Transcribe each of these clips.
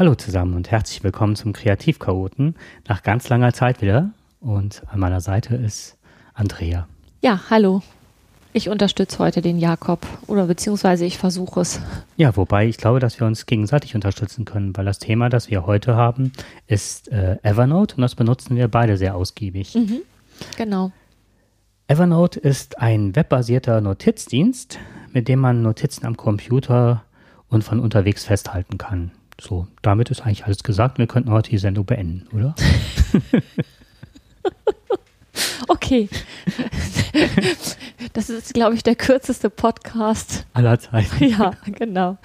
Hallo zusammen und herzlich willkommen zum Kreativchaoten. Nach ganz langer Zeit wieder. Und an meiner Seite ist Andrea. Ja, hallo. Ich unterstütze heute den Jakob oder beziehungsweise ich versuche es. Ja, wobei ich glaube, dass wir uns gegenseitig unterstützen können, weil das Thema, das wir heute haben, ist äh, Evernote und das benutzen wir beide sehr ausgiebig. Mhm, genau. Evernote ist ein webbasierter Notizdienst, mit dem man Notizen am Computer und von unterwegs festhalten kann. So, damit ist eigentlich alles gesagt. Wir könnten heute die Sendung beenden, oder? okay. Das ist, glaube ich, der kürzeste Podcast aller Zeiten. Ja, genau.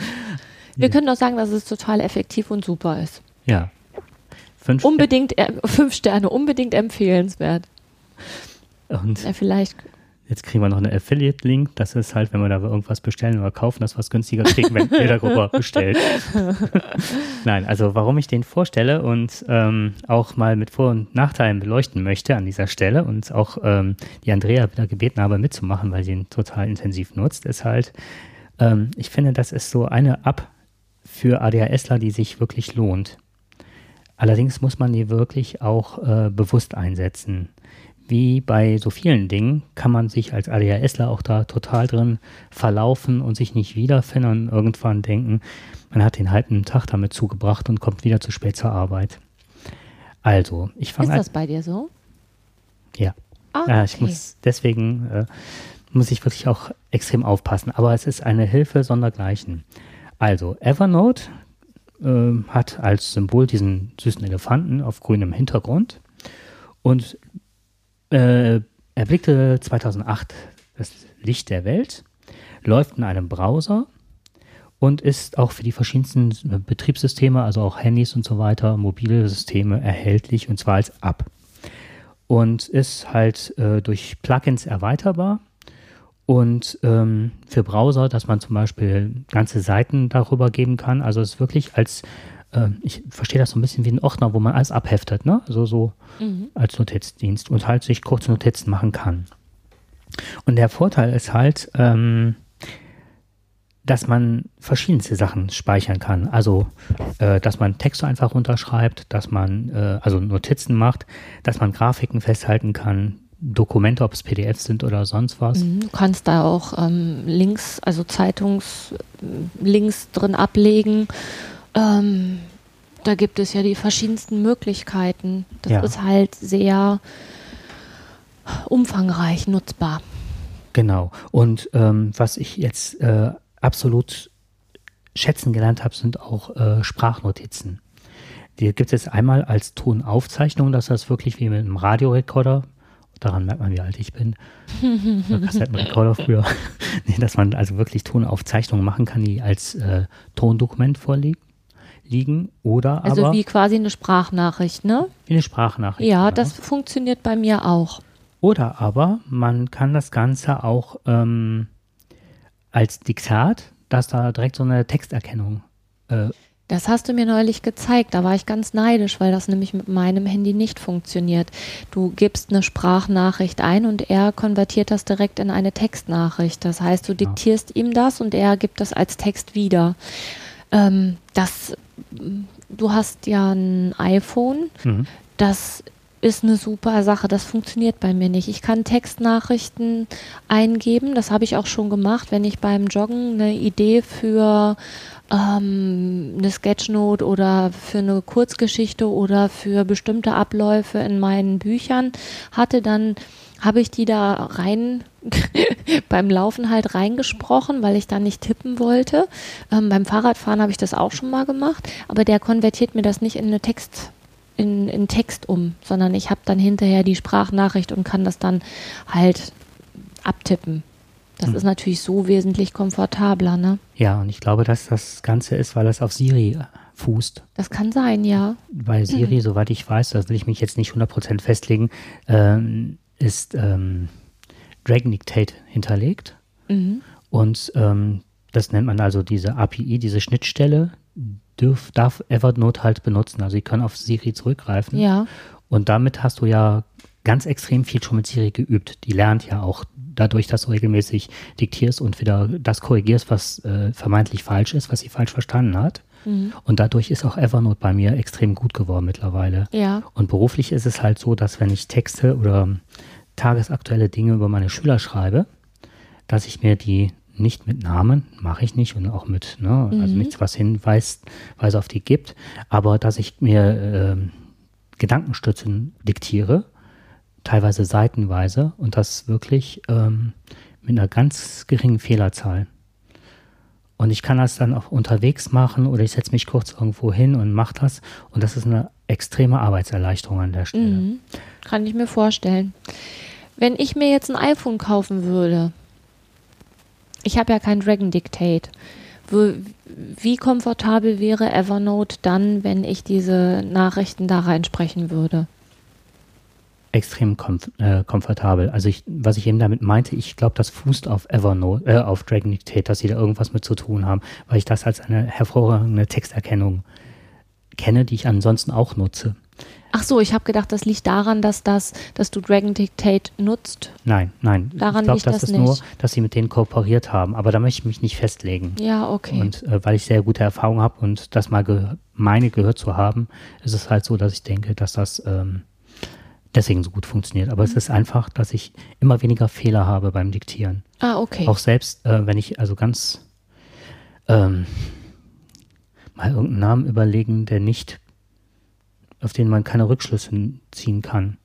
Wir können doch sagen, dass es total effektiv und super ist. Ja. Fünf unbedingt, äh, fünf Sterne, unbedingt empfehlenswert. Und ja, vielleicht Jetzt kriegen wir noch einen Affiliate-Link. Das ist halt, wenn wir da irgendwas bestellen oder kaufen, das was günstiger kriegen, wenn ihr darüber bestellt. Nein, also warum ich den vorstelle und ähm, auch mal mit Vor- und Nachteilen beleuchten möchte an dieser Stelle und auch ähm, die Andrea wieder gebeten habe mitzumachen, weil sie ihn total intensiv nutzt, ist halt, ähm, ich finde, das ist so eine App für ADHSler, die sich wirklich lohnt. Allerdings muss man die wirklich auch äh, bewusst einsetzen wie bei so vielen Dingen kann man sich als ADHSler auch da total drin verlaufen und sich nicht wiederfinden und irgendwann denken, man hat den halben Tag damit zugebracht und kommt wieder zu spät zur Arbeit. Also, ich fange Ist das bei dir so? Ja. Ah, okay. ich muss deswegen äh, muss ich wirklich auch extrem aufpassen. Aber es ist eine Hilfe sondergleichen. Also, Evernote äh, hat als Symbol diesen süßen Elefanten auf grünem Hintergrund. Und äh, erblickte 2008 das Licht der Welt, läuft in einem Browser und ist auch für die verschiedensten Betriebssysteme, also auch Handys und so weiter, mobile Systeme erhältlich und zwar als App. Und ist halt äh, durch Plugins erweiterbar und ähm, für Browser, dass man zum Beispiel ganze Seiten darüber geben kann. Also es wirklich als äh, ich verstehe das so ein bisschen wie ein Ordner, wo man alles abheftet, ne? So, so mhm. als Notizdienst und halt sich kurze Notizen machen kann. Und der Vorteil ist halt, ähm, dass man verschiedenste Sachen speichern kann. Also, äh, dass man Texte einfach runterschreibt, dass man äh, also Notizen macht, dass man Grafiken festhalten kann, Dokumente, ob es PDFs sind oder sonst was. Mhm, du kannst da auch ähm, Links, also Zeitungslinks drin ablegen ähm, da gibt es ja die verschiedensten Möglichkeiten. Das ja. ist halt sehr umfangreich nutzbar. Genau. Und ähm, was ich jetzt äh, absolut schätzen gelernt habe, sind auch äh, Sprachnotizen. Die gibt es jetzt einmal als Tonaufzeichnung, dass das wirklich wie mit einem Radiorekorder, daran merkt man, wie alt ich bin, Kassettenrekorder früher, nee, dass man also wirklich Tonaufzeichnungen machen kann, die als äh, Tondokument vorliegen liegen oder also aber. wie quasi eine Sprachnachricht, ne? Wie eine Sprachnachricht. Ja, genau. das funktioniert bei mir auch. Oder aber man kann das Ganze auch ähm, als Diktat, dass da direkt so eine Texterkennung. Äh, das hast du mir neulich gezeigt. Da war ich ganz neidisch, weil das nämlich mit meinem Handy nicht funktioniert. Du gibst eine Sprachnachricht ein und er konvertiert das direkt in eine Textnachricht. Das heißt, du diktierst ja. ihm das und er gibt das als Text wieder. Ähm, das du hast ja ein iPhone, mhm. das ist eine super Sache. Das funktioniert bei mir nicht. Ich kann Textnachrichten eingeben. Das habe ich auch schon gemacht, wenn ich beim Joggen eine Idee für ähm, eine Sketchnote oder für eine Kurzgeschichte oder für bestimmte Abläufe in meinen Büchern hatte, dann habe ich die da rein beim Laufen halt reingesprochen, weil ich da nicht tippen wollte. Ähm, beim Fahrradfahren habe ich das auch schon mal gemacht, aber der konvertiert mir das nicht in eine Text in, in Text um, sondern ich habe dann hinterher die Sprachnachricht und kann das dann halt abtippen. Das hm. ist natürlich so wesentlich komfortabler, ne? Ja, und ich glaube, dass das Ganze ist, weil es auf Siri fußt. Das kann sein, ja. Bei Siri, mhm. soweit ich weiß, da will ich mich jetzt nicht 100% festlegen, ähm, ist ähm, Dragon Dictate hinterlegt. Mhm. Und ähm, das nennt man also diese API, diese Schnittstelle, dürf, darf Evernote halt benutzen. Also ich kann auf Siri zurückgreifen. Ja. Und damit hast du ja ganz extrem viel schon mit Siri geübt. Die lernt ja auch dadurch, dass du regelmäßig diktierst und wieder das korrigierst, was äh, vermeintlich falsch ist, was sie falsch verstanden hat. Mhm. Und dadurch ist auch Evernote bei mir extrem gut geworden mittlerweile. Ja. Und beruflich ist es halt so, dass wenn ich Texte oder tagesaktuelle Dinge über meine Schüler schreibe, dass ich mir die nicht mit Namen, mache ich nicht und auch mit, ne, also mhm. nichts, was Hinweis Weise auf die gibt, aber dass ich mir äh, Gedankenstützen diktiere, teilweise seitenweise und das wirklich ähm, mit einer ganz geringen Fehlerzahl. Und ich kann das dann auch unterwegs machen oder ich setze mich kurz irgendwo hin und mache das. Und das ist eine extreme Arbeitserleichterung an der Stelle. Mhm. Kann ich mir vorstellen. Wenn ich mir jetzt ein iPhone kaufen würde, ich habe ja kein Dragon Dictate. Wie komfortabel wäre Evernote dann, wenn ich diese Nachrichten da reinsprechen würde? Extrem komf äh, komfortabel. Also ich, was ich eben damit meinte, ich glaube, das fußt auf Evernote, äh, auf Dragon Dictate, dass sie da irgendwas mit zu tun haben, weil ich das als eine hervorragende Texterkennung kenne, die ich ansonsten auch nutze. Ach so, ich habe gedacht, das liegt daran, dass das, dass du Dragon Dictate nutzt. Nein, nein. Daran ich glaube, das, das ist nicht. nur, dass sie mit denen kooperiert haben. Aber da möchte ich mich nicht festlegen. Ja, okay. Und äh, weil ich sehr gute Erfahrungen habe und das mal ge meine gehört zu haben, ist es halt so, dass ich denke, dass das ähm, deswegen so gut funktioniert. Aber mhm. es ist einfach, dass ich immer weniger Fehler habe beim Diktieren. Ah, okay. Auch selbst, äh, wenn ich also ganz ähm, mal irgendeinen Namen überlegen, der nicht auf den man keine Rückschlüsse ziehen kann.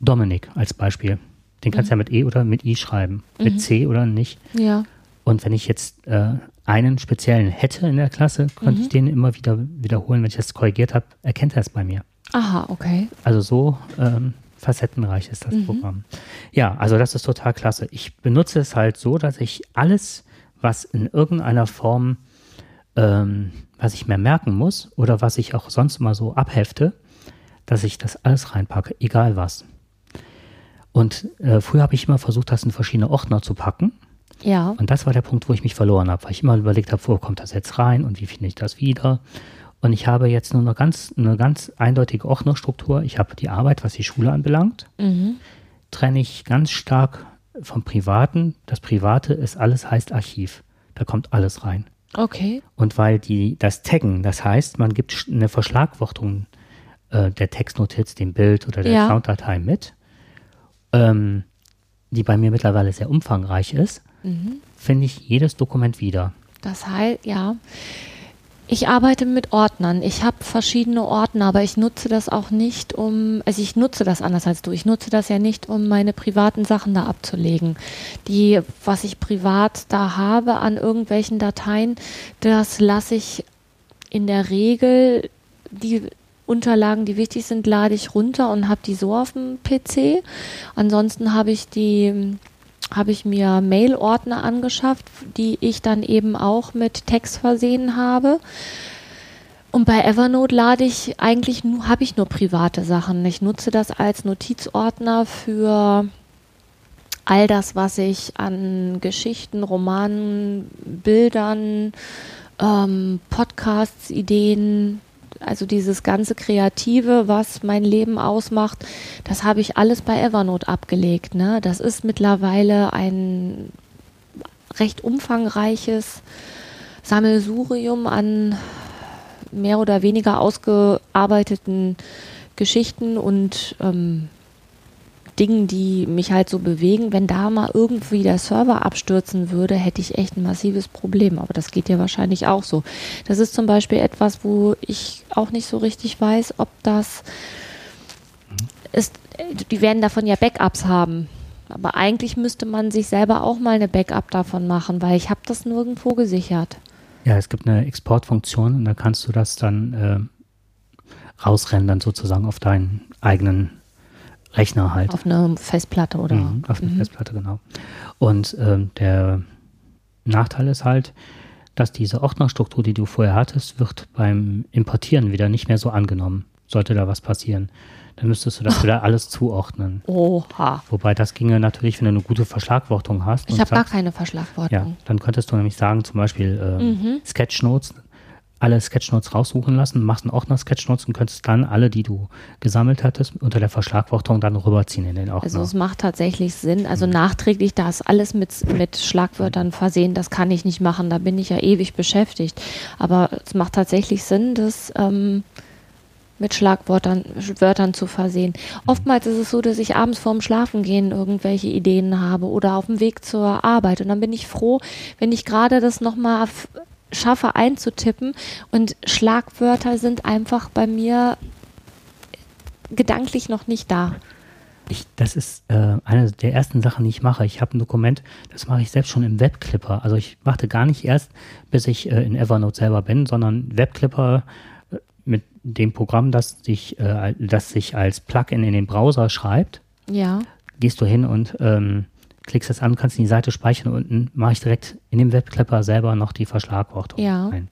Dominik als Beispiel. Den kannst du mhm. ja mit E oder mit I schreiben. Mhm. Mit C oder nicht. Ja. Und wenn ich jetzt äh, einen speziellen hätte in der Klasse, könnte mhm. ich den immer wieder wiederholen. Wenn ich das korrigiert habe, erkennt er es bei mir. Aha, okay. Also so ähm, facettenreich ist das mhm. Programm. Ja, also das ist total klasse. Ich benutze es halt so, dass ich alles, was in irgendeiner Form ähm, was ich mir merken muss oder was ich auch sonst mal so abhefte, dass ich das alles reinpacke, egal was. Und äh, früher habe ich immer versucht, das in verschiedene Ordner zu packen. Ja. Und das war der Punkt, wo ich mich verloren habe, weil ich immer überlegt habe, wo kommt das jetzt rein und wie finde ich das wieder. Und ich habe jetzt nur eine ganz, eine ganz eindeutige Ordnerstruktur. Ich habe die Arbeit, was die Schule anbelangt, mhm. trenne ich ganz stark vom Privaten. Das Private ist alles heißt Archiv. Da kommt alles rein. Okay. Und weil die das Taggen, das heißt, man gibt eine Verschlagwortung äh, der Textnotiz, dem Bild oder der ja. Sounddatei mit, ähm, die bei mir mittlerweile sehr umfangreich ist, mhm. finde ich jedes Dokument wieder. Das heißt, ja. Ich arbeite mit Ordnern. Ich habe verschiedene Ordner, aber ich nutze das auch nicht, um, also ich nutze das anders als du. Ich nutze das ja nicht, um meine privaten Sachen da abzulegen. Die, was ich privat da habe an irgendwelchen Dateien, das lasse ich in der Regel, die Unterlagen, die wichtig sind, lade ich runter und habe die so auf dem PC. Ansonsten habe ich die habe ich mir Mail-Ordner angeschafft, die ich dann eben auch mit Text versehen habe. Und bei Evernote lade ich eigentlich nur, habe ich nur private Sachen. Ich nutze das als Notizordner für all das, was ich an Geschichten, Romanen, Bildern, ähm, Podcasts, Ideen, also dieses ganze Kreative, was mein Leben ausmacht, das habe ich alles bei Evernote abgelegt. Ne? Das ist mittlerweile ein recht umfangreiches Sammelsurium an mehr oder weniger ausgearbeiteten Geschichten und ähm, Dingen, die mich halt so bewegen. Wenn da mal irgendwie der Server abstürzen würde, hätte ich echt ein massives Problem. Aber das geht ja wahrscheinlich auch so. Das ist zum Beispiel etwas, wo ich auch nicht so richtig weiß, ob das ist. Die werden davon ja Backups haben. Aber eigentlich müsste man sich selber auch mal eine Backup davon machen, weil ich habe das nirgendwo gesichert. Ja, es gibt eine Exportfunktion und da kannst du das dann äh, rausrendern sozusagen auf deinen eigenen Rechner halt. Auf eine Festplatte oder? Mhm, auf eine mhm. Festplatte, genau. Und ähm, der Nachteil ist halt, dass diese Ordnerstruktur, die du vorher hattest, wird beim Importieren wieder nicht mehr so angenommen. Sollte da was passieren, dann müsstest du das wieder alles zuordnen. Oha. Wobei das ginge natürlich, wenn du eine gute Verschlagwortung hast. Ich habe gar keine Verschlagwortung. Ja, dann könntest du nämlich sagen, zum Beispiel äh, mhm. Sketchnotes alle Sketchnotes raussuchen lassen, machst einen Ordner Sketchnotes und könntest dann alle, die du gesammelt hattest, unter der Verschlagwortung dann rüberziehen in den Ordner. Also es macht tatsächlich Sinn. Also mhm. nachträglich das alles mit, mit Schlagwörtern versehen, das kann ich nicht machen. Da bin ich ja ewig beschäftigt. Aber es macht tatsächlich Sinn, das ähm, mit Schlagwörtern Wörtern zu versehen. Mhm. Oftmals ist es so, dass ich abends vorm Schlafengehen irgendwelche Ideen habe oder auf dem Weg zur Arbeit. Und dann bin ich froh, wenn ich gerade das nochmal schaffe einzutippen und Schlagwörter sind einfach bei mir gedanklich noch nicht da. Ich, das ist äh, eine der ersten Sachen, die ich mache. Ich habe ein Dokument, das mache ich selbst schon im Webclipper. Also ich warte gar nicht erst, bis ich äh, in Evernote selber bin, sondern Webclipper äh, mit dem Programm, das sich, äh, das sich als Plugin in den Browser schreibt. Ja. Gehst du hin und ähm, klickst das an, kannst in die Seite speichern und unten mache ich direkt in dem Webclipper selber noch die Verschlagwortung ja. ein.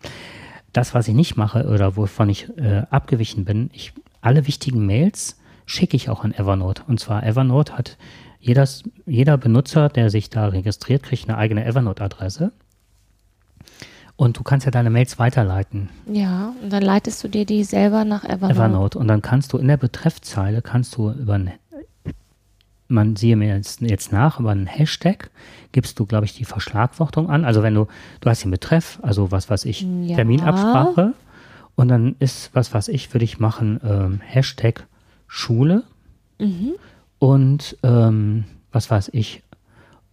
Das, was ich nicht mache oder wovon ich äh, abgewichen bin, ich, alle wichtigen Mails schicke ich auch an Evernote. Und zwar Evernote hat jedes, jeder Benutzer, der sich da registriert, kriegt eine eigene Evernote-Adresse. Und du kannst ja deine Mails weiterleiten. Ja, und dann leitest du dir die selber nach Evernote. Evernote. Und dann kannst du in der Betreffzeile, kannst du über ein man siehe mir jetzt, jetzt nach, über einen Hashtag gibst du, glaube ich, die Verschlagwortung an. Also wenn du, du hast den Betreff, also was weiß ich, ja. Terminabsprache und dann ist, was weiß ich, würde ich machen, ähm, Hashtag Schule mhm. und ähm, was weiß ich,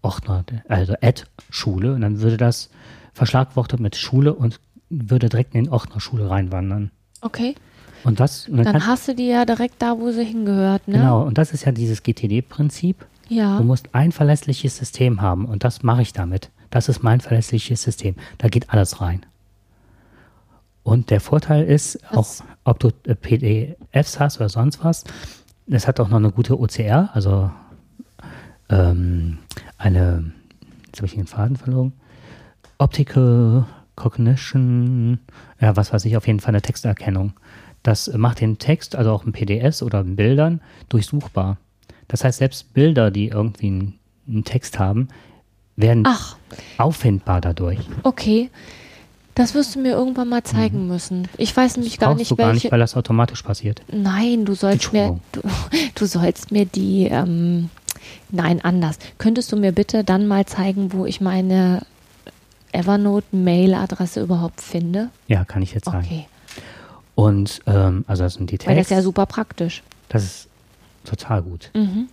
Ordner, also Ad Schule und dann würde das verschlagwortet mit Schule und würde direkt in den Ordner Schule reinwandern. Okay. Und das, und dann, dann hast du die ja direkt da, wo sie hingehört, ne? Genau, und das ist ja dieses GTD-Prinzip. Ja. Du musst ein verlässliches System haben und das mache ich damit. Das ist mein verlässliches System. Da geht alles rein. Und der Vorteil ist, was? auch ob du äh, PDFs hast oder sonst was, es hat auch noch eine gute OCR, also ähm, eine, jetzt habe ich den Faden verloren, Optical Cognition, ja, was weiß ich, auf jeden Fall eine Texterkennung. Das macht den Text, also auch in PDS oder in Bildern, durchsuchbar. Das heißt, selbst Bilder, die irgendwie einen, einen Text haben, werden Ach. auffindbar dadurch. Okay. Das wirst du mir irgendwann mal zeigen mhm. müssen. Ich weiß nämlich gar nicht, du welche. gar nicht, weil das automatisch passiert. Nein, du sollst mir, du, du, sollst mir die, ähm, nein, anders. Könntest du mir bitte dann mal zeigen, wo ich meine Evernote-Mail-Adresse überhaupt finde? Ja, kann ich jetzt sagen. Okay. Und ähm, also das sind die Tags. Weil das ist ja super praktisch. Das ist total gut. Mhm.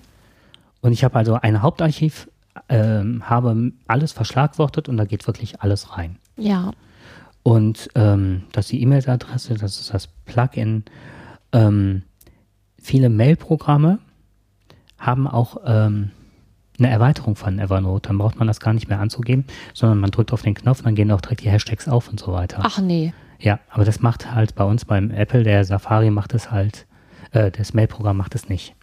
Und ich habe also ein Hauptarchiv, ähm, habe alles verschlagwortet und da geht wirklich alles rein. Ja. Und ähm, das ist die E-Mail-Adresse, das ist das Plugin. Ähm, viele Mail-Programme haben auch ähm, eine Erweiterung von Evernote. Dann braucht man das gar nicht mehr anzugeben, sondern man drückt auf den Knopf und dann gehen auch direkt die Hashtags auf und so weiter. Ach nee. Ja, aber das macht halt bei uns beim Apple, der Safari macht es halt, äh, das Mail-Programm macht es nicht.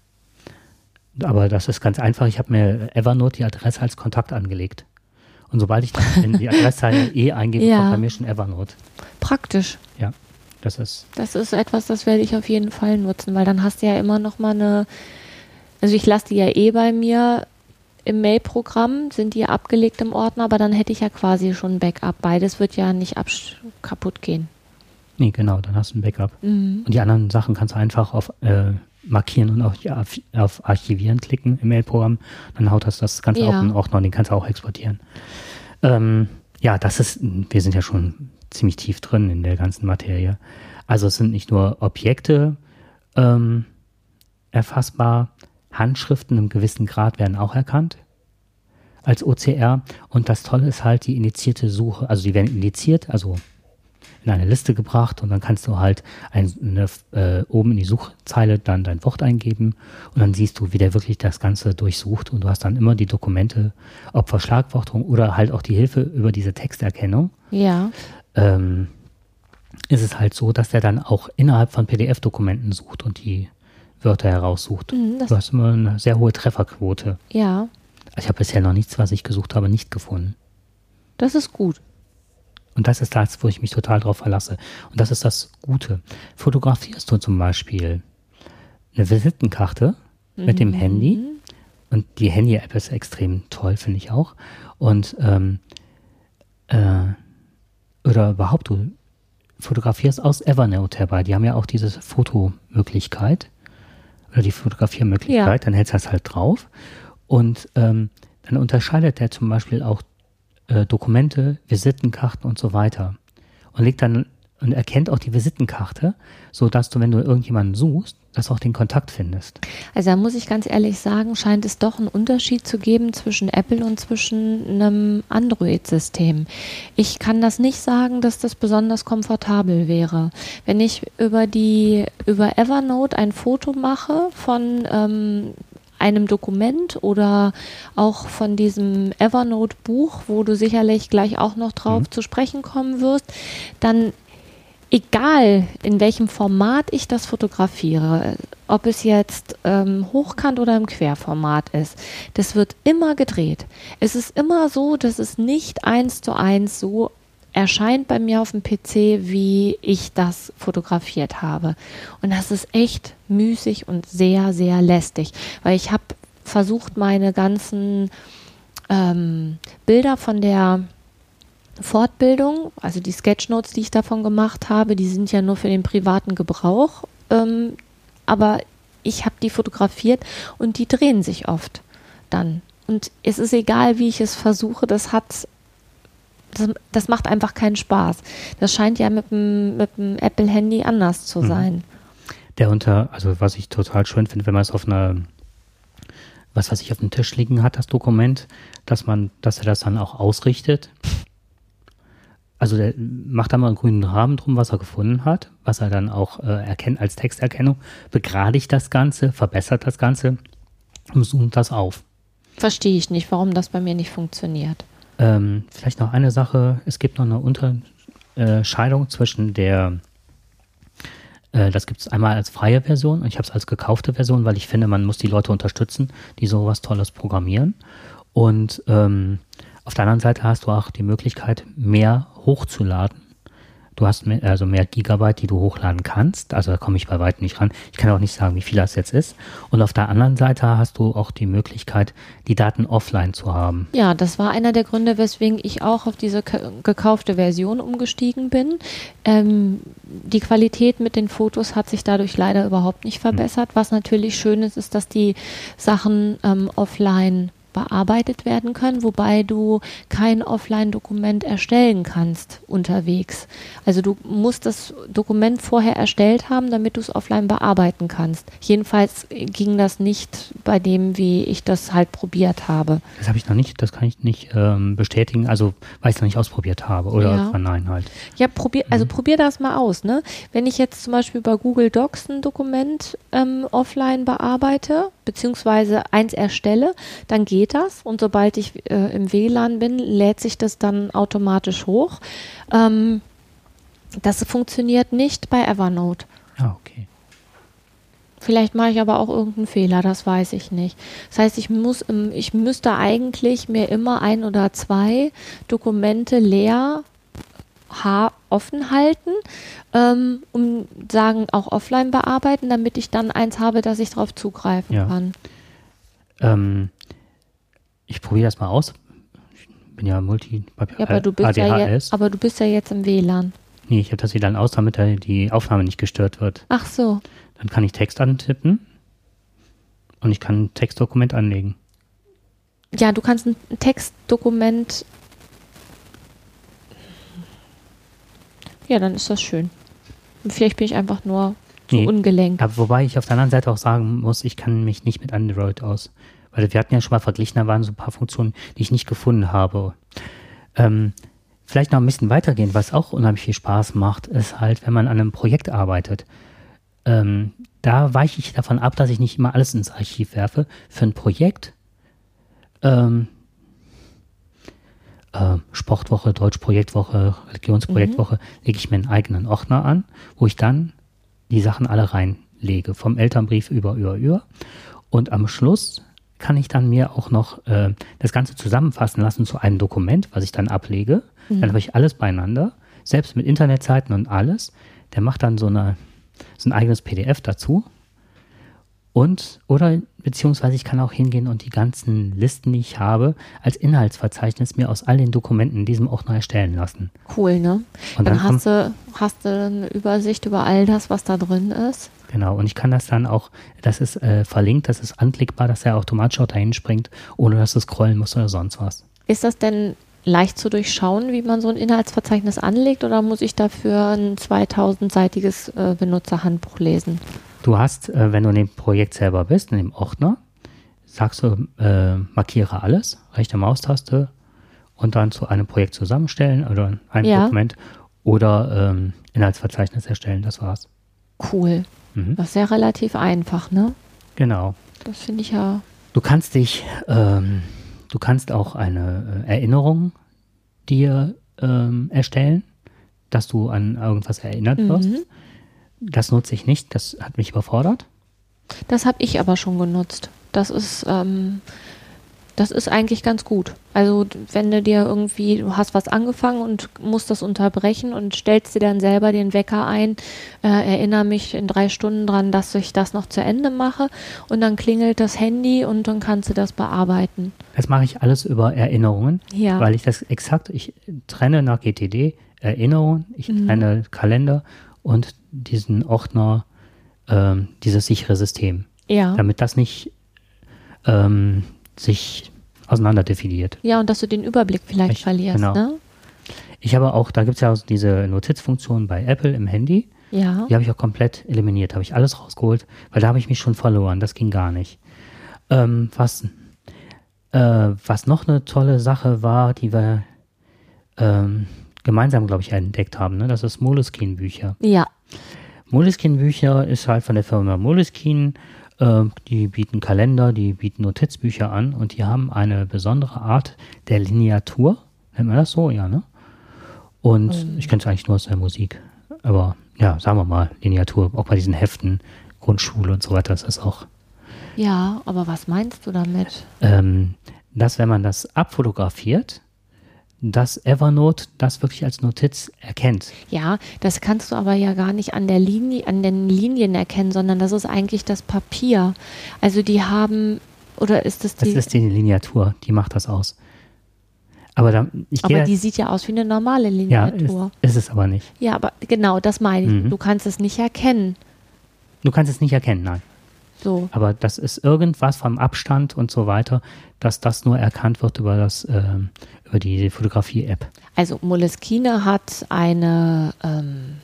Aber das ist ganz einfach. Ich habe mir Evernote die Adresse als Kontakt angelegt. Und sobald ich dann in die Adresszeile E eingebe, ja. kommt bei mir schon Evernote. Praktisch. Ja, das ist. Das ist etwas, das werde ich auf jeden Fall nutzen, weil dann hast du ja immer noch mal eine. Also ich lasse die ja eh bei mir im Mail-Programm sind die abgelegt im Ordner, aber dann hätte ich ja quasi schon ein Backup. Beides wird ja nicht kaputt gehen. Nee, genau, dann hast du ein Backup. Mhm. Und die anderen Sachen kannst du einfach auf äh, Markieren und auf, ja, auf Archivieren klicken im Mail-Programm. Dann haut das das Ganze ja. auf den Ordner und den kannst du auch exportieren. Ähm, ja, das ist, wir sind ja schon ziemlich tief drin in der ganzen Materie. Also es sind nicht nur Objekte ähm, erfassbar, Handschriften im gewissen Grad werden auch erkannt als OCR. Und das Tolle ist halt die indizierte Suche. Also die werden indiziert, also in eine Liste gebracht und dann kannst du halt ein, eine, äh, oben in die Suchzeile dann dein Wort eingeben und dann siehst du, wie der wirklich das Ganze durchsucht und du hast dann immer die Dokumente, ob Verschlagwortung oder halt auch die Hilfe über diese Texterkennung. Ja. Ähm, ist es halt so, dass der dann auch innerhalb von PDF-Dokumenten sucht und die Wörter heraussucht. Mhm, du hast immer eine sehr hohe Trefferquote. Ja. Ich habe bisher noch nichts, was ich gesucht habe, nicht gefunden. Das ist gut. Und das ist das, wo ich mich total drauf verlasse. Und das ist das Gute. Fotografierst du zum Beispiel eine Visitenkarte mhm. mit dem mhm. Handy. Und die Handy-App ist extrem toll, finde ich auch. Und ähm, äh, oder überhaupt, du fotografierst aus Evernote herbei. Die haben ja auch diese Fotomöglichkeit oder die Fotografiermöglichkeit. Ja. Dann hältst du das halt drauf und ähm, dann unterscheidet der zum Beispiel auch äh, Dokumente, Visitenkarten und so weiter und legt dann und erkennt auch die Visitenkarte, so dass du, wenn du irgendjemanden suchst, dass auch den Kontakt findest. Also da muss ich ganz ehrlich sagen, scheint es doch einen Unterschied zu geben zwischen Apple und zwischen einem Android-System. Ich kann das nicht sagen, dass das besonders komfortabel wäre. Wenn ich über die über Evernote ein Foto mache von ähm, einem Dokument oder auch von diesem Evernote-Buch, wo du sicherlich gleich auch noch drauf mhm. zu sprechen kommen wirst, dann egal in welchem Format ich das fotografiere, ob es jetzt ähm, hochkant oder im Querformat ist, das wird immer gedreht. Es ist immer so, dass es nicht eins zu eins so erscheint bei mir auf dem PC, wie ich das fotografiert habe. Und das ist echt müßig und sehr, sehr lästig, weil ich habe versucht, meine ganzen ähm, Bilder von der Fortbildung, also die Sketchnotes, die ich davon gemacht habe, die sind ja nur für den privaten Gebrauch, ähm, aber ich habe die fotografiert und die drehen sich oft dann. Und es ist egal, wie ich es versuche, das hat das, das macht einfach keinen Spaß. Das scheint ja mit dem, mit dem Apple-Handy anders zu mhm. sein. Der unter, also was ich total schön finde, wenn man es auf einer, was weiß ich, auf dem Tisch liegen hat, das Dokument, dass man, dass er das dann auch ausrichtet. Also der macht da mal einen grünen Rahmen drum, was er gefunden hat, was er dann auch äh, erkennt als Texterkennung, begradigt das Ganze, verbessert das Ganze und zoomt das auf. Verstehe ich nicht, warum das bei mir nicht funktioniert. Ähm, vielleicht noch eine Sache, es gibt noch eine Unterscheidung zwischen der, äh, das gibt es einmal als freie Version und ich habe es als gekaufte Version, weil ich finde, man muss die Leute unterstützen, die sowas Tolles programmieren. Und ähm, auf der anderen Seite hast du auch die Möglichkeit, mehr hochzuladen Du hast mehr, also mehr Gigabyte, die du hochladen kannst. Also da komme ich bei weitem nicht ran. Ich kann auch nicht sagen, wie viel das jetzt ist. Und auf der anderen Seite hast du auch die Möglichkeit, die Daten offline zu haben. Ja, das war einer der Gründe, weswegen ich auch auf diese gekaufte Version umgestiegen bin. Ähm, die Qualität mit den Fotos hat sich dadurch leider überhaupt nicht verbessert. Hm. Was natürlich schön ist, ist, dass die Sachen ähm, offline bearbeitet werden können, wobei du kein Offline-Dokument erstellen kannst unterwegs. Also du musst das Dokument vorher erstellt haben, damit du es offline bearbeiten kannst. Jedenfalls ging das nicht bei dem, wie ich das halt probiert habe. Das habe ich noch nicht, das kann ich nicht ähm, bestätigen, also weil ich es noch nicht ausprobiert habe oder ja. nein halt. Ja, probier, also mhm. probier das mal aus. Ne? Wenn ich jetzt zum Beispiel bei Google Docs ein Dokument ähm, offline bearbeite, beziehungsweise eins erstelle, dann geht geht das und sobald ich äh, im WLAN bin, lädt sich das dann automatisch hoch. Ähm, das funktioniert nicht bei Evernote. Ah, okay. Vielleicht mache ich aber auch irgendeinen Fehler, das weiß ich nicht. Das heißt, ich muss, ich müsste eigentlich mir immer ein oder zwei Dokumente leer offen halten, ähm, um sagen auch offline bearbeiten, damit ich dann eins habe, dass ich darauf zugreifen ja. kann. Ähm, ich probiere das mal aus. Ich bin ja Multi ja, aber, du bist ja jetzt, aber du bist ja jetzt im WLAN. Nee, ich habe das WLAN aus, damit die Aufnahme nicht gestört wird. Ach so. Dann kann ich Text antippen und ich kann ein Textdokument anlegen. Ja, du kannst ein Textdokument. Ja, dann ist das schön. Vielleicht bin ich einfach nur zu nee, ungelenk. Aber wobei ich auf der anderen Seite auch sagen muss, ich kann mich nicht mit Android aus. Weil wir hatten ja schon mal verglichen, da waren so ein paar Funktionen, die ich nicht gefunden habe. Ähm, vielleicht noch ein bisschen weitergehen, was auch unheimlich viel Spaß macht, ist halt, wenn man an einem Projekt arbeitet. Ähm, da weiche ich davon ab, dass ich nicht immer alles ins Archiv werfe. Für ein Projekt, ähm, äh, Sportwoche, Deutschprojektwoche, Religionsprojektwoche, mhm. lege ich mir einen eigenen Ordner an, wo ich dann die Sachen alle reinlege, vom Elternbrief über, über, über. Und am Schluss kann ich dann mir auch noch äh, das Ganze zusammenfassen lassen zu einem Dokument, was ich dann ablege. Mhm. Dann habe ich alles beieinander, selbst mit Internetseiten und alles. Der macht dann so, eine, so ein eigenes PDF dazu. Und, oder beziehungsweise ich kann auch hingehen und die ganzen Listen, die ich habe, als Inhaltsverzeichnis mir aus all den Dokumenten in diesem Ordner erstellen lassen. Cool, ne? Und dann dann hast du, hast du eine Übersicht über all das, was da drin ist. Genau, und ich kann das dann auch, das ist äh, verlinkt, das ist anklickbar, dass er automatisch auch dahin springt, ohne dass du scrollen musst oder sonst was. Ist das denn leicht zu durchschauen, wie man so ein Inhaltsverzeichnis anlegt, oder muss ich dafür ein 2000-seitiges äh, Benutzerhandbuch lesen? Du hast, äh, wenn du in dem Projekt selber bist, in dem Ordner, sagst du, äh, markiere alles, rechte Maustaste und dann zu einem Projekt zusammenstellen oder ein Ja. Dokument oder ähm, Inhaltsverzeichnis erstellen, das war's. Cool. Mhm. Das ist ja relativ einfach, ne? Genau. Das finde ich ja. Du kannst dich, ähm, du kannst auch eine äh, Erinnerung dir ähm, erstellen, dass du an irgendwas erinnert wirst. Mhm. Das nutze ich nicht, das hat mich überfordert. Das habe ich aber schon genutzt. Das ist, ähm, das ist eigentlich ganz gut. Also wenn du dir irgendwie, du hast was angefangen und musst das unterbrechen und stellst dir dann selber den Wecker ein, äh, erinnere mich in drei Stunden dran, dass ich das noch zu Ende mache und dann klingelt das Handy und dann kannst du das bearbeiten. Das mache ich alles über Erinnerungen, Ja. weil ich das exakt, ich trenne nach GTD Erinnerungen, ich Mhm. trenne Kalender und diesen Ordner, ähm, dieses sichere System, Ja. damit das nicht ähm, sich auseinander definiert. Ja, und dass du den Überblick vielleicht Richtig, verlierst, genau. ne? Ich habe auch, da gibt es ja auch diese Notizfunktion bei Apple im Handy, Ja. die habe ich auch komplett eliminiert, habe ich alles rausgeholt, weil da habe ich mich schon verloren, das ging gar nicht. Ähm, was, äh, was noch eine tolle Sache war, die wir ähm, gemeinsam, glaube ich, entdeckt haben, ne? das ist Moleskine-Bücher. Ja. Moleskine-Bücher ist halt von der Firma Moleskine. Äh, die bieten Kalender, die bieten Notizbücher an und die haben eine besondere Art der Lineatur. Nennt man das so? Ja, ne? Und Ähm. ich kenne es eigentlich nur aus der Musik. Aber ja, sagen wir mal, Lineatur, auch bei diesen Heften, Grundschule und so weiter, ist das auch. Ja, aber was meinst du damit? Ähm, dass, wenn man das abfotografiert, dass Evernote das wirklich als Notiz erkennt. Ja, das kannst du aber ja gar nicht an der Linie, an den Linien erkennen, sondern das ist eigentlich das Papier. Also die haben, oder ist das Das die? ist die Lineatur, die macht das aus. Aber da, aber die sieht ja aus wie eine normale Ja, ist, Lineatur. ist es aber nicht. Ja, aber genau, das meine ich. Mhm. Du kannst es nicht erkennen. Du kannst es nicht erkennen, nein. So. Aber das ist irgendwas vom Abstand und so weiter, dass das nur erkannt wird über das, ähm, über die Fotografie-App. Also Moleskine hat eine ähm,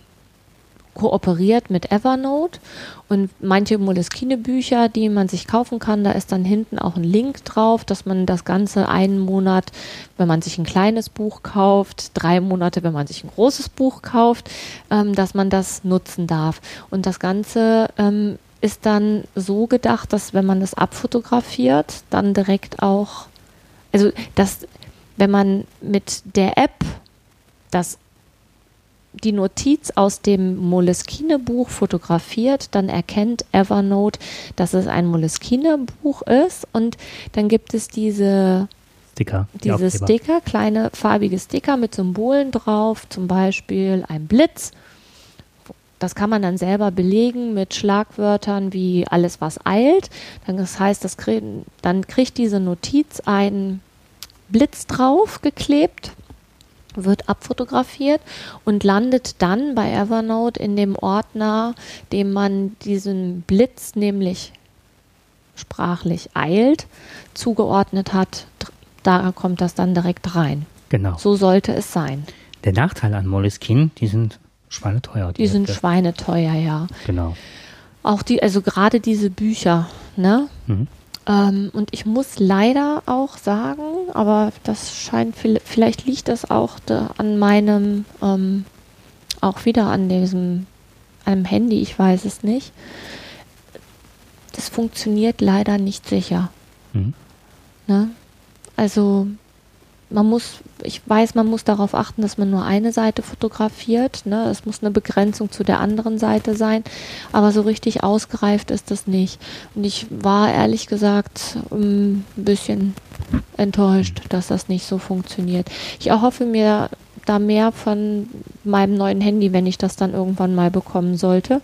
kooperiert mit Evernote und manche Moleskine-Bücher, die man sich kaufen kann, da ist dann hinten auch ein Link drauf, dass man das Ganze einen Monat, wenn man sich ein kleines Buch kauft, drei Monate, wenn man sich ein großes Buch kauft, ähm, dass man das nutzen darf. Und das Ganze ähm, ist dann so gedacht, dass wenn man das abfotografiert, dann direkt auch, also das, wenn man mit der App das die Notiz aus dem Moleskine-Buch fotografiert, dann erkennt Evernote, dass es ein Moleskine-Buch ist und dann gibt es diese, Sticker. die diese Aufkleber. Sticker, kleine farbige Sticker mit Symbolen drauf, zum Beispiel ein Blitz. Das kann man dann selber belegen mit Schlagwörtern wie alles, was eilt. Dann, das heißt, das krieg, dann kriegt diese Notiz einen Blitz drauf geklebt wird abfotografiert und landet dann bei Evernote in dem Ordner, dem man diesen Blitz nämlich sprachlich eilt, zugeordnet hat. Da kommt das dann direkt rein. Genau. So sollte es sein. Der Nachteil an Moleskine, die sind schweineteuer. Die sind Hefte. schweineteuer, ja. Genau. Auch die, also gerade diese Bücher, ne? Mhm. Ähm, und ich muss leider auch sagen, aber das scheint, vi- vielleicht liegt das auch da an meinem, ähm, auch wieder an diesem, einem Handy, ich weiß es nicht. Das funktioniert leider nicht sicher. Mhm. Ne? Also man muss, ich weiß, man muss darauf achten, dass man nur eine Seite fotografiert. Ne? Es muss eine Begrenzung zu der anderen Seite sein, aber so richtig ausgereift ist das nicht. Und ich war ehrlich gesagt ähm, ein bisschen enttäuscht, dass das nicht so funktioniert. Ich erhoffe mir da mehr von meinem neuen Handy, wenn ich das dann irgendwann mal bekommen sollte.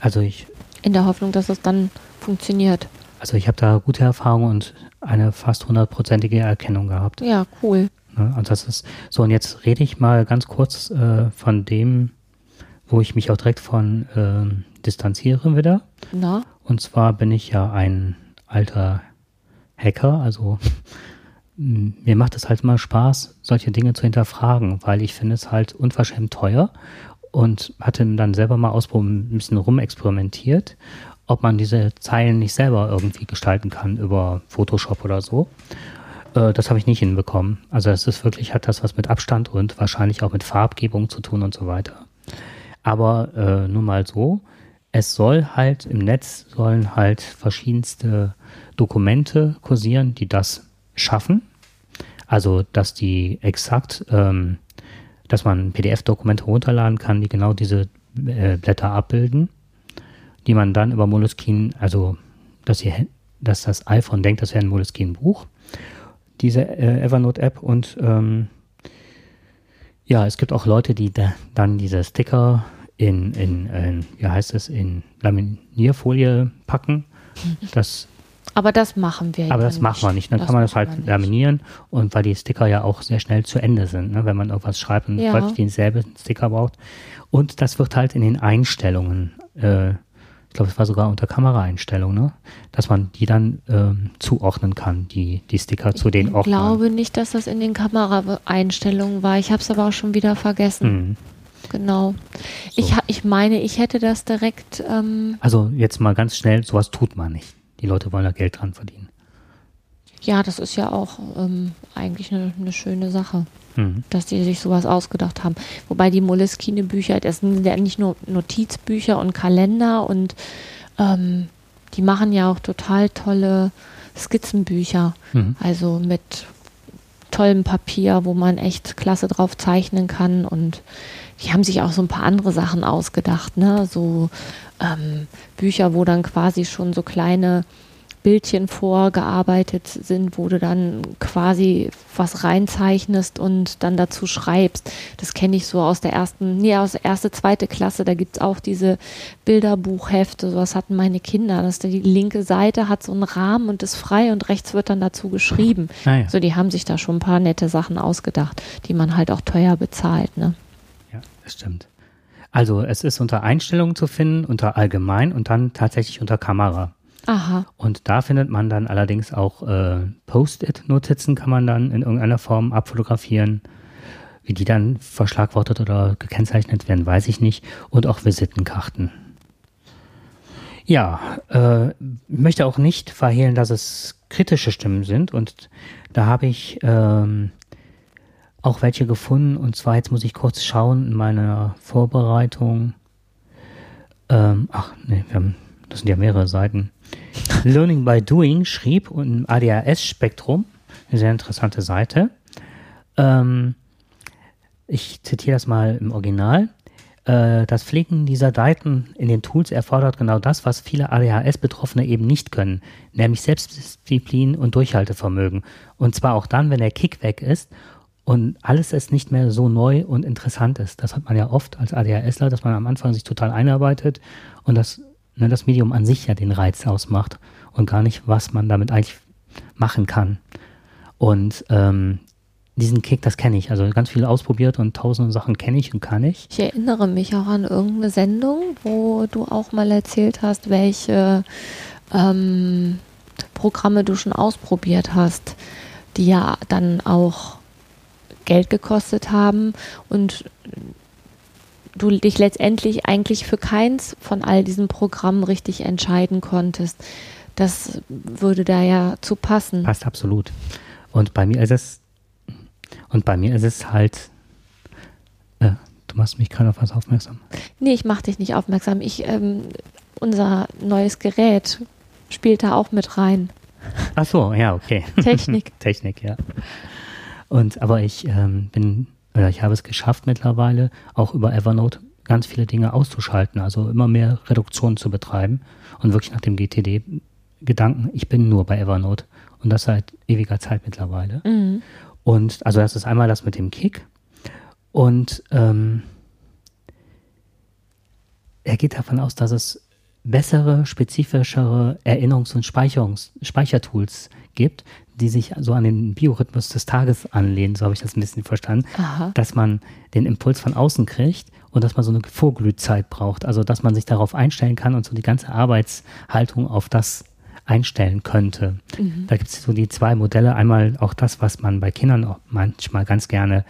Also ich, in der Hoffnung, dass es dann funktioniert. Also ich habe da gute Erfahrungen und eine fast hundertprozentige Erkennung gehabt. Ja, cool. Ne? Und das ist so, und jetzt rede ich mal ganz kurz äh, von dem, wo ich mich auch direkt von äh, distanziere wieder. Na? Und zwar bin ich ja ein alter Hacker, also mir macht es halt immer Spaß, solche Dinge zu hinterfragen, weil ich finde es halt unverschämt teuer und hatte dann selber mal ausprobiert, ein bisschen rumexperimentiert, ob man diese Zeilen nicht selber irgendwie gestalten kann über Photoshop oder so. Äh, das habe ich nicht hinbekommen. Also es ist wirklich, hat das was mit Abstand und wahrscheinlich auch mit Farbgebung zu tun und so weiter. Aber äh, nur mal so, es soll halt im Netz sollen halt verschiedenste Dokumente kursieren, die das schaffen. Also, dass die exakt, ähm, dass man PDF-Dokumente runterladen kann, die genau diese äh, Blätter abbilden, die man dann über Moleskine, also, dass, ihr, dass das iPhone denkt, das wäre ein Moleskine-Buch, diese äh, Evernote-App und ähm, ja, es gibt auch Leute, die da, dann diese Sticker in, in, in, wie heißt es, in Laminierfolie packen. Das, aber das machen wir aber das nicht. machen wir nicht. Dann das kann man das halt laminieren und weil die Sticker ja auch sehr schnell zu Ende sind, ne? wenn man irgendwas schreibt und ja. denselben Sticker braucht. Und das wird halt in den Einstellungen, äh, ich glaube, es war sogar unter Kameraeinstellungen, ne? dass man die dann ähm, zuordnen kann, die, die Sticker zu den Ordnern. Ich glaube nicht, dass das in den Kameraeinstellungen war. Ich habe es aber auch schon wieder vergessen. Mhm genau. So. Ich, ich meine, ich hätte das direkt. Ähm also jetzt mal ganz schnell, sowas tut man nicht. Die Leute wollen da Geld dran verdienen. Ja, das ist ja auch ähm, eigentlich eine, eine, schöne Sache, mhm. dass die sich sowas ausgedacht haben. Wobei die Moleskine-Bücher, das sind ja nicht nur Notizbücher und Kalender und ähm, die machen ja auch total tolle Skizzenbücher. Mhm. Also mit tollem Papier, wo man echt klasse drauf zeichnen kann und die haben sich auch so ein paar andere Sachen ausgedacht, ne? So ähm, Bücher, wo dann quasi schon so kleine Bildchen vorgearbeitet sind, wo du dann quasi was reinzeichnest und dann dazu schreibst. Das kenne ich so aus der ersten, nee, aus der erste, zweite Klasse, da gibt es auch diese Bilderbuchhefte, sowas hatten meine Kinder. dass die linke Seite hat so einen Rahmen und ist frei und rechts wird dann dazu geschrieben. Ah, ja. So, die haben sich da schon ein paar nette Sachen ausgedacht, die man halt auch teuer bezahlt, ne? das stimmt. Also es ist unter Einstellungen zu finden, unter Allgemein und dann tatsächlich unter Kamera. Aha. Und da findet man dann allerdings auch äh, Post-it-Notizen, kann man dann in irgendeiner Form abfotografieren. Wie die dann verschlagwortet oder gekennzeichnet werden, weiß ich nicht. Und auch Visitenkarten. Ja, äh, möchte auch nicht verhehlen, dass es kritische Stimmen sind. Und da habe ich ähm, auch welche gefunden. Und zwar, jetzt muss ich kurz schauen in meiner Vorbereitung. Ähm, ach, nee, wir haben, das sind ja mehrere Seiten. Learning by Doing schrieb im ADHS-Spektrum, eine sehr interessante Seite. Ähm, ich zitiere das mal im Original. Äh, das Pflegen dieser Daten in den Tools erfordert genau das, was viele ADHS-Betroffene eben nicht können, nämlich Selbstdisziplin und Durchhaltevermögen. Und zwar auch dann, wenn der Kick weg ist und alles ist nicht mehr so neu und interessant ist. Das hat man ja oft als ADHSler, dass man am Anfang sich total einarbeitet und das, ne, das Medium an sich ja den Reiz ausmacht und gar nicht, was man damit eigentlich machen kann. Und ähm, diesen Kick, das kenne ich. Also ganz viel ausprobiert und tausende Sachen kenne ich und kann ich. Ich erinnere mich auch an irgendeine Sendung, wo du auch mal erzählt hast, welche ähm, Programme du schon ausprobiert hast, die ja dann auch Geld gekostet haben und du dich letztendlich eigentlich für keins von all diesen Programmen richtig entscheiden konntest. Das würde da ja zu passen. Passt absolut. Und bei mir ist es, und bei mir ist es halt, äh, du machst mich gerade auf was aufmerksam. Nee, ich mach dich nicht aufmerksam. Ich, ähm, unser neues Gerät spielt da auch mit rein. Ach so, ja, okay. Technik. Technik, ja. Und aber ich ähm, bin, oder ich habe es geschafft mittlerweile, auch über Evernote ganz viele Dinge auszuschalten, also immer mehr Reduktion zu betreiben und wirklich nach dem GTD-Gedanken, ich bin nur bei Evernote und das seit ewiger Zeit mittlerweile. Mhm. Und also das ist einmal das mit dem Kick und ähm, er geht davon aus, dass es bessere, spezifischere Erinnerungs- und Speicherungs Speichertools gibt, die sich so an den Biorhythmus des Tages anlehnen, so habe ich das ein bisschen verstanden, Aha. dass man den Impuls von außen kriegt und dass man so eine Vorglühzeit braucht, also dass man sich darauf einstellen kann und so die ganze Arbeitshaltung auf das einstellen könnte. Mhm. Da gibt es so die zwei Modelle. Einmal auch das, was man bei Kindern auch manchmal ganz gerne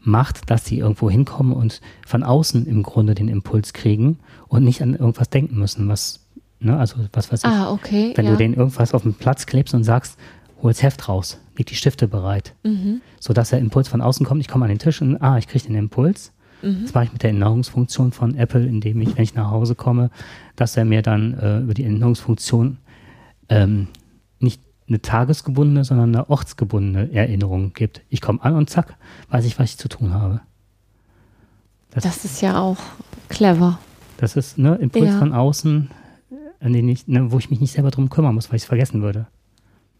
macht, dass sie irgendwo hinkommen und von außen im Grunde den Impuls kriegen und nicht an irgendwas denken müssen, was, ne, also was weiß ich. Ah, okay. Wenn ja. du den irgendwas auf den Platz klebst und sagst, hol's Heft raus, leg die Stifte bereit, mhm. sodass der Impuls von außen kommt, ich komme an den Tisch und ah, ich kriege den Impuls. Mhm. Das mache ich mit der Erinnerungsfunktion von Apple, indem ich, wenn ich nach Hause komme, dass er mir dann äh, über die Erinnerungsfunktion ähm, nicht eine tagesgebundene, sondern eine ortsgebundene Erinnerung gibt. Ich komme an und zack, weiß ich, was ich zu tun habe. Das, Das ist ja auch clever. das ist ne Impuls Ja. von außen, an den ich, ne, wo ich mich nicht selber drum kümmern muss, weil ich es vergessen würde.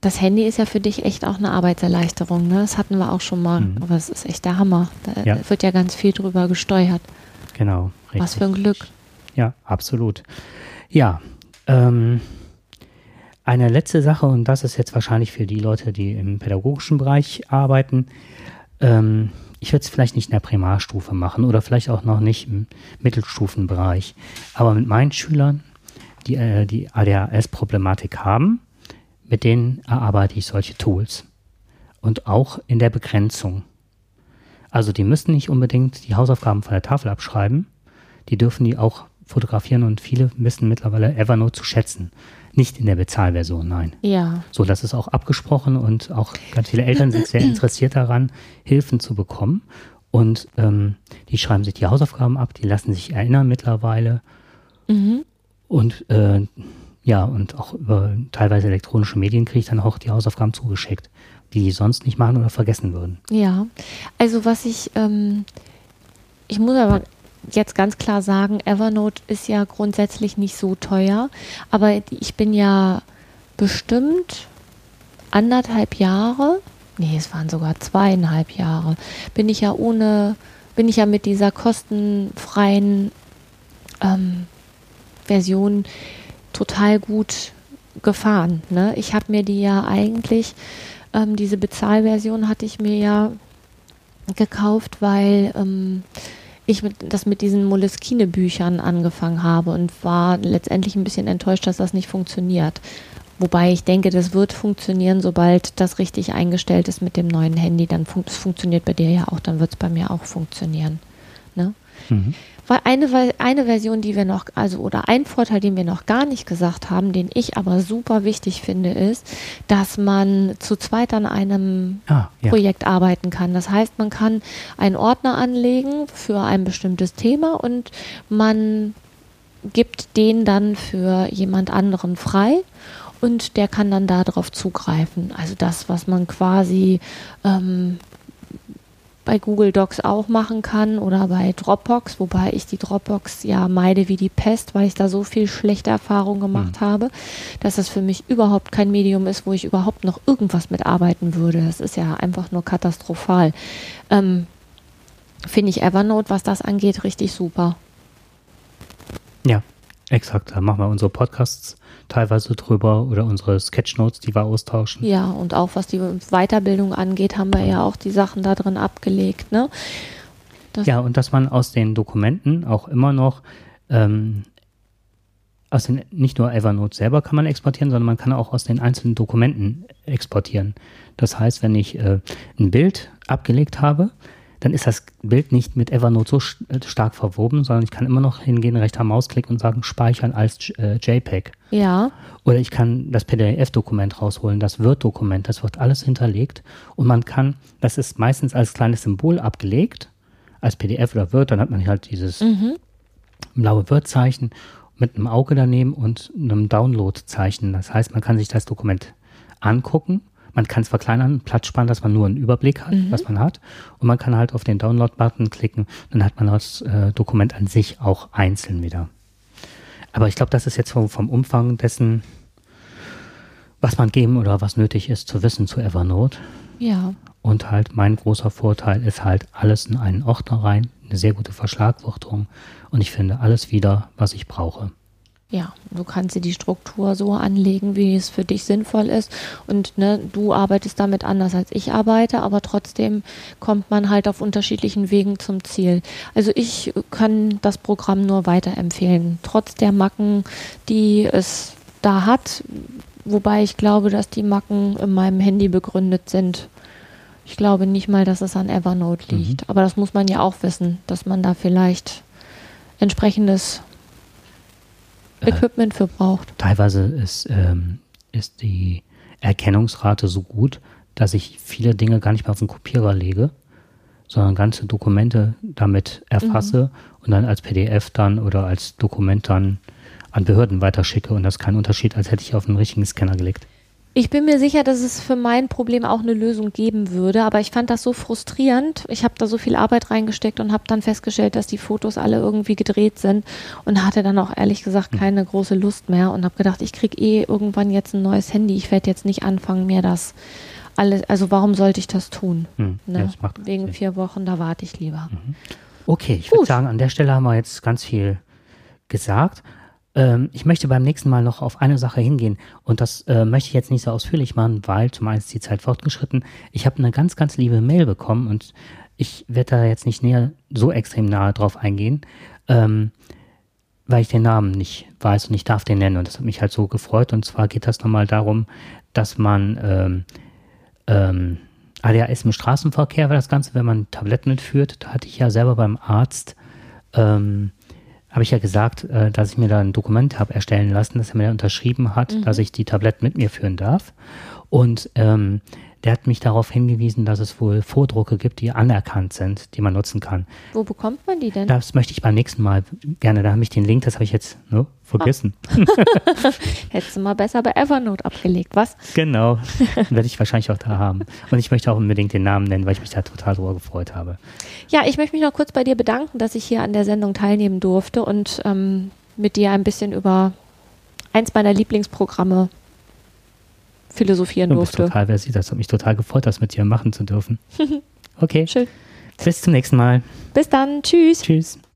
Das Handy ist ja für dich echt auch eine Arbeitserleichterung, ne? Das hatten wir auch schon mal. Mhm. Aber es ist echt der Hammer. Da Ja. wird ja ganz viel drüber gesteuert. Genau. Richtig. Was für ein Glück. Ja, absolut. Ja, ähm, eine letzte Sache, und das ist jetzt wahrscheinlich für die Leute, die im pädagogischen Bereich arbeiten. Ähm, ich würde es vielleicht nicht in der Primarstufe machen oder vielleicht auch noch nicht im Mittelstufenbereich. Aber mit meinen Schülern, die äh, die ADHS-Problematik haben, mit denen erarbeite ich solche Tools. Und auch in der Begrenzung. Also die müssen nicht unbedingt die Hausaufgaben von der Tafel abschreiben, die dürfen die auch fotografieren und viele wissen mittlerweile Evernote zu schätzen. Nicht in der Bezahlversion, nein. Ja. So, das ist auch abgesprochen und auch ganz viele Eltern sind sehr interessiert daran, Hilfen zu bekommen. Und ähm, die schreiben sich die Hausaufgaben ab, die lassen sich erinnern mittlerweile. Mhm. Und äh, ja, und auch über teilweise elektronische Medien kriege ich dann auch die Hausaufgaben zugeschickt, die die sonst nicht machen oder vergessen würden. Ja. Also was ich, ähm, ich muss aber jetzt ganz klar sagen, Evernote ist ja grundsätzlich nicht so teuer, aber ich bin ja bestimmt anderthalb Jahre, nee, es waren sogar zweieinhalb Jahre, bin ich ja ohne, bin ich ja mit dieser kostenfreien ähm, Version total gut gefahren. Ne? Ich habe mir die ja eigentlich, ähm, diese Bezahlversion hatte ich mir ja gekauft, weil ähm, ich mit, das mit diesen Moleskine-Büchern angefangen habe und war letztendlich ein bisschen enttäuscht, dass das nicht funktioniert. Wobei ich denke, das wird funktionieren, sobald das richtig eingestellt ist mit dem neuen Handy. Dann fun es funktioniert bei dir ja auch, dann wird es bei mir auch funktionieren. Ne? Mhm. Weil eine, eine Version, die wir noch, also oder ein Vorteil, den wir noch gar nicht gesagt haben, den ich aber super wichtig finde, ist, dass man zu zweit an einem Ah, ja. Projekt arbeiten kann. Das heißt, man kann einen Ordner anlegen für ein bestimmtes Thema und man gibt den dann für jemand anderen frei und der kann dann darauf zugreifen. Also das, was man quasi ähm, bei Google Docs auch machen kann oder bei Dropbox, wobei ich die Dropbox ja meide wie die Pest, weil ich da so viel schlechte Erfahrungen gemacht habe, dass das für mich überhaupt kein Medium ist, wo ich überhaupt noch irgendwas mitarbeiten würde. Das ist ja einfach nur katastrophal. Ähm, Finde ich Evernote, was das angeht, richtig super. Ja, exakt. Da machen wir unsere Podcasts teilweise drüber oder unsere Sketchnotes, die wir austauschen. Ja, und auch was die Weiterbildung angeht, haben wir ja auch die Sachen da drin abgelegt. Ne? Das, Ja, und dass man aus den Dokumenten auch immer noch ähm, aus den, nicht nur Evernote selber kann man exportieren, sondern man kann auch aus den einzelnen Dokumenten exportieren. Das heißt, wenn ich äh, ein Bild abgelegt habe, dann ist das Bild nicht mit Evernote so äh, stark verwoben, sondern ich kann immer noch hingehen, rechter Mausklick und sagen, speichern als äh, JPEG. ja, Oder ich kann das PDF-Dokument rausholen, das Word-Dokument, das wird alles hinterlegt und man kann, das ist meistens als kleines Symbol abgelegt, als PDF oder Word, dann hat man halt dieses blaue Word-Zeichen mit einem Auge daneben und einem Download-Zeichen. Das heißt, man kann sich das Dokument angucken, man kann es verkleinern, Platz sparen, dass man nur einen Überblick hat, was man hat und man kann halt auf den Download-Button klicken, dann hat man das äh, Dokument an sich auch einzeln wieder. Aber ich glaube, das ist jetzt vom, vom Umfang dessen, was man geben oder was nötig ist zu wissen zu Evernote. ja. Und halt mein großer Vorteil ist halt alles in einen Ordner rein, eine sehr gute Verschlagwortung und ich finde alles wieder, was ich brauche. Ja, du kannst dir die Struktur so anlegen, wie es für dich sinnvoll ist. Und ne, du arbeitest damit anders als ich arbeite, aber trotzdem kommt man halt auf unterschiedlichen Wegen zum Ziel. Also ich kann das Programm nur weiterempfehlen, trotz der Macken, die es da hat. Wobei ich glaube, dass die Macken in meinem Handy begründet sind. Ich glaube nicht mal, dass es an Evernote liegt. Mhm. Aber das muss man ja auch wissen, dass man da vielleicht entsprechendes Equipment für braucht. Teilweise ist, ähm, ist die Erkennungsrate so gut, dass ich viele Dinge gar nicht mehr auf den Kopierer lege, sondern ganze Dokumente damit erfasse mhm. und dann als PDF dann oder als Dokument dann an Behörden weiterschicke. Und das ist kein Unterschied, als hätte ich auf einen richtigen Scanner gelegt. Ich bin mir sicher, dass es für mein Problem auch eine Lösung geben würde, aber ich fand das so frustrierend. Ich habe da so viel Arbeit reingesteckt und habe dann festgestellt, dass die Fotos alle irgendwie gedreht sind und hatte dann auch ehrlich gesagt hm. keine große Lust mehr und habe gedacht, ich kriege eh irgendwann jetzt ein neues Handy. Ich werde jetzt nicht anfangen, mir das alles, also warum sollte ich das tun? Hm. Ne? Ja, Wegen Sinn. vier Wochen, da warte ich lieber. Mhm. Okay, ich würde sagen, an der Stelle haben wir jetzt ganz viel gesagt. Ähm, ich möchte beim nächsten Mal noch auf eine Sache hingehen. Und das äh, möchte ich jetzt nicht so ausführlich machen, weil zum einen ist die Zeit fortgeschritten. Ich habe eine ganz, ganz liebe Mail bekommen und ich werde da jetzt nicht näher so extrem nahe drauf eingehen, ähm, weil ich den Namen nicht weiß und ich darf den nennen. Und das hat mich halt so gefreut. Und zwar geht das nochmal darum, dass man ähm, ähm, ADHS im Straßenverkehr war das Ganze, wenn man Tabletten mitführt, da hatte ich ja selber beim Arzt ähm, habe ich ja gesagt, äh, dass ich mir da ein Dokument habe erstellen lassen, dass er mir unterschrieben hat, mhm. dass ich die Tabletten mit mir führen darf. Und ähm, der hat mich darauf hingewiesen, dass es wohl Vordrucke gibt, die anerkannt sind, die man nutzen kann. Wo bekommt man die denn? Das möchte ich beim nächsten Mal gerne. Da habe ich den Link, das habe ich jetzt ne, vergessen. Ah. Hättest du mal besser bei Evernote abgelegt, was? Genau. Werde ich wahrscheinlich auch da haben. Und ich möchte auch unbedingt den Namen nennen, weil ich mich da total drüber gefreut habe. Ja, ich möchte mich noch kurz bei dir bedanken, dass ich hier an der Sendung teilnehmen durfte und ähm, mit dir ein bisschen über eins meiner Lieblingsprogramme philosophieren durfte. Total versiert. Das hat mich total gefreut, das mit dir machen zu dürfen. Okay. Schön. Bis zum nächsten Mal. Bis dann. Tschüss. Tschüss.